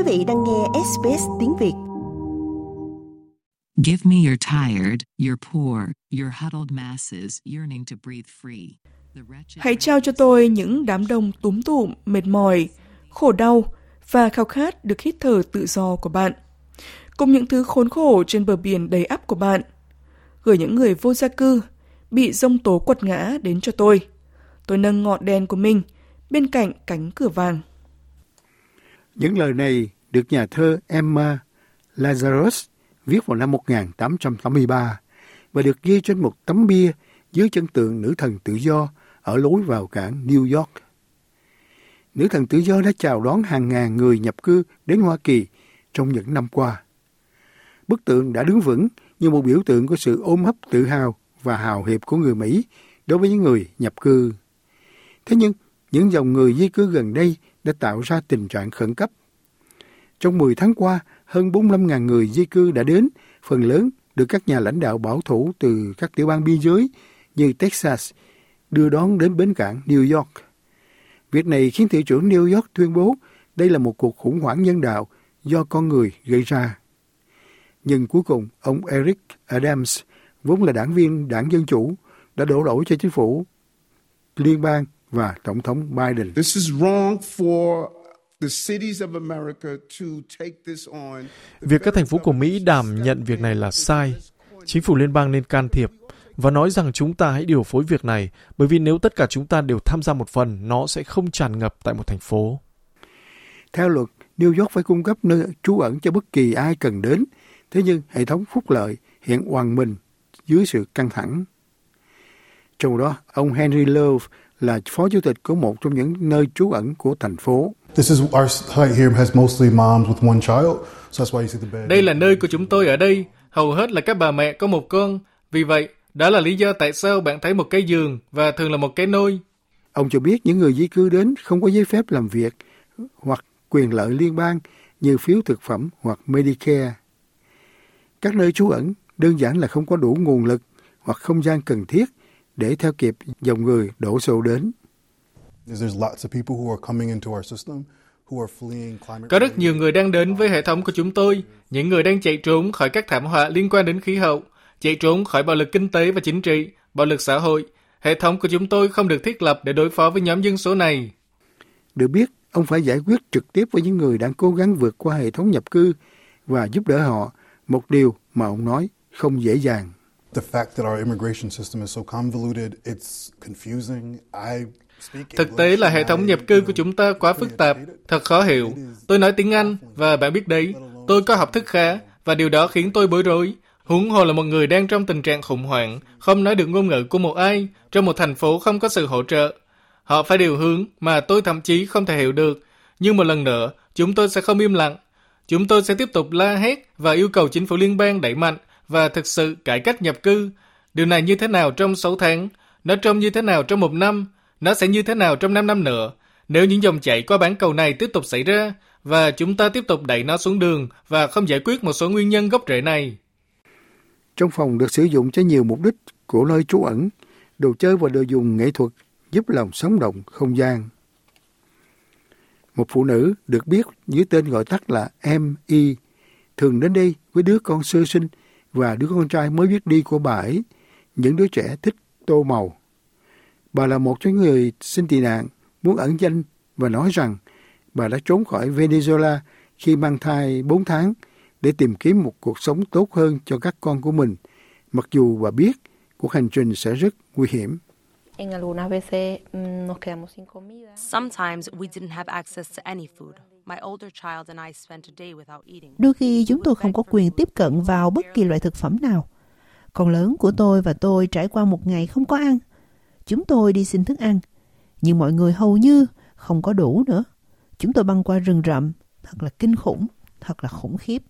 Quý vị đang nghe SBS tiếng Việt. Give me your tired, your poor, your huddled masses yearning to breathe free. Hãy trao cho tôi những đám đông túm tụm, mệt mỏi, khổ đau và khao khát được hít thở tự do của bạn. Cùng những thứ khốn khổ trên bờ biển đầy ắp của bạn. Gửi những người vô gia cư, bị rông tố quật ngã đến cho tôi. Tôi nâng ngọn đèn của mình bên cạnh cánh cửa vàng. Những lời này được nhà thơ Emma Lazarus viết vào năm 1883 và được ghi trên một tấm bia dưới chân tượng nữ thần tự do ở lối vào cảng New York. Nữ thần tự do đã chào đón hàng ngàn người nhập cư đến Hoa Kỳ trong những năm qua. Bức tượng đã đứng vững như một biểu tượng của sự ôm hấp tự hào và hào hiệp của người Mỹ đối với những người nhập cư. Thế nhưng, những dòng người di cư gần đây đã tạo ra tình trạng khẩn cấp. Trong 10 tháng qua, hơn 45.000 người di cư đã đến, phần lớn được các nhà lãnh đạo bảo thủ từ các tiểu bang biên giới như Texas đưa đón đến bến cảng New York. Việc này khiến thị trưởng New York tuyên bố đây là một cuộc khủng hoảng nhân đạo do con người gây ra. Nhưng cuối cùng, ông Eric Adams, vốn là đảng viên đảng Dân Chủ, đã đổ lỗi cho chính phủ liên bang và Tổng thống Biden. This is wrong for Việc các thành phố của Mỹ đảm nhận việc này là sai. Chính phủ liên bang nên can thiệp và nói rằng chúng ta hãy điều phối việc này, bởi vì nếu tất cả chúng ta đều tham gia một phần, nó sẽ không tràn ngập tại một thành phố. Theo luật, New York phải cung cấp nơi trú ẩn cho bất kỳ ai cần đến, thế nhưng hệ thống phúc lợi hiện oằn mình dưới sự căng thẳng. Trong đó, ông Henry Love là phó chủ tịch của một trong những nơi trú ẩn của thành phố. Đây là nơi của chúng tôi ở đây, hầu hết là các bà mẹ có một con, vì vậy đó là lý do tại sao bạn thấy một cái giường và thường là một cái nôi. Ông cho biết những người di cư đến không có giấy phép làm việc hoặc quyền lợi liên bang như phiếu thực phẩm hoặc Medicare. Các nơi trú ẩn đơn giản là không có đủ nguồn lực hoặc không gian cần thiết để theo kịp dòng người đổ xô đến. Có rất nhiều người đang đến với hệ thống của chúng tôi, những người đang chạy trốn khỏi các thảm họa liên quan đến khí hậu, chạy trốn khỏi bạo lực kinh tế và chính trị, bạo lực xã hội. Hệ thống của chúng tôi không được thiết lập để đối phó với nhóm dân số này. Được biết, ông phải giải quyết trực tiếp với những người đang cố gắng vượt qua hệ thống nhập cư và giúp đỡ họ, một điều mà ông nói không dễ dàng. Thực tế là hệ thống nhập cư của chúng ta quá phức tạp, thật khó hiểu. Tôi nói tiếng Anh và bạn biết đấy, tôi có học thức khá và điều đó khiến tôi bối rối. Huống hồ là một người đang trong tình trạng khủng hoảng, không nói được ngôn ngữ của một ai, trong một thành phố không có sự hỗ trợ. Họ phải điều hướng mà tôi thậm chí không thể hiểu được. Nhưng một lần nữa, chúng tôi sẽ không im lặng. Chúng tôi sẽ tiếp tục la hét và yêu cầu chính phủ liên bang đẩy mạnh và thực sự cải cách nhập cư. Điều này như thế nào trong 6 tháng? Nó trông như thế nào trong một năm? Nó sẽ như thế nào trong 5 năm nữa? Nếu những dòng chảy qua bán cầu này tiếp tục xảy ra và chúng ta tiếp tục đẩy nó xuống đường và không giải quyết một số nguyên nhân gốc rễ này. Trong phòng được sử dụng cho nhiều mục đích của nơi trú ẩn, đồ chơi và đồ dùng nghệ thuật giúp lòng sống động không gian. Một phụ nữ được biết dưới tên gọi tắt là M.I. thường đến đây với đứa con sơ sinh và đứa con trai mới biết đi của bà ấy, những đứa trẻ thích tô màu. Bà là một trong người xin tị nạn, muốn ẩn danh và nói rằng bà đã trốn khỏi Venezuela khi mang thai 4 tháng để tìm kiếm một cuộc sống tốt hơn cho các con của mình, mặc dù bà biết cuộc hành trình sẽ rất nguy hiểm. Sometimes we didn't have access to any food. Đôi khi chúng tôi không có quyền tiếp cận vào bất kỳ loại thực phẩm nào. Con lớn của tôi và tôi trải qua một ngày không có ăn. Chúng tôi đi xin thức ăn, nhưng mọi người hầu như không có đủ nữa. Chúng tôi băng qua rừng rậm, thật là kinh khủng, thật là khủng khiếp.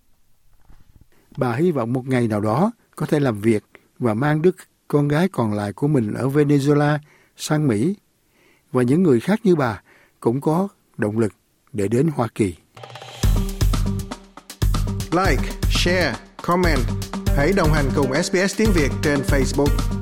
Bà hy vọng một ngày nào đó có thể làm việc và mang đứa con gái còn lại của mình ở Venezuela sang Mỹ. Và những người khác như bà cũng có động lực để đến Hoa Kỳ. Like, share, comment. Hãy đồng hành cùng SBS tiếng Việt trên Facebook.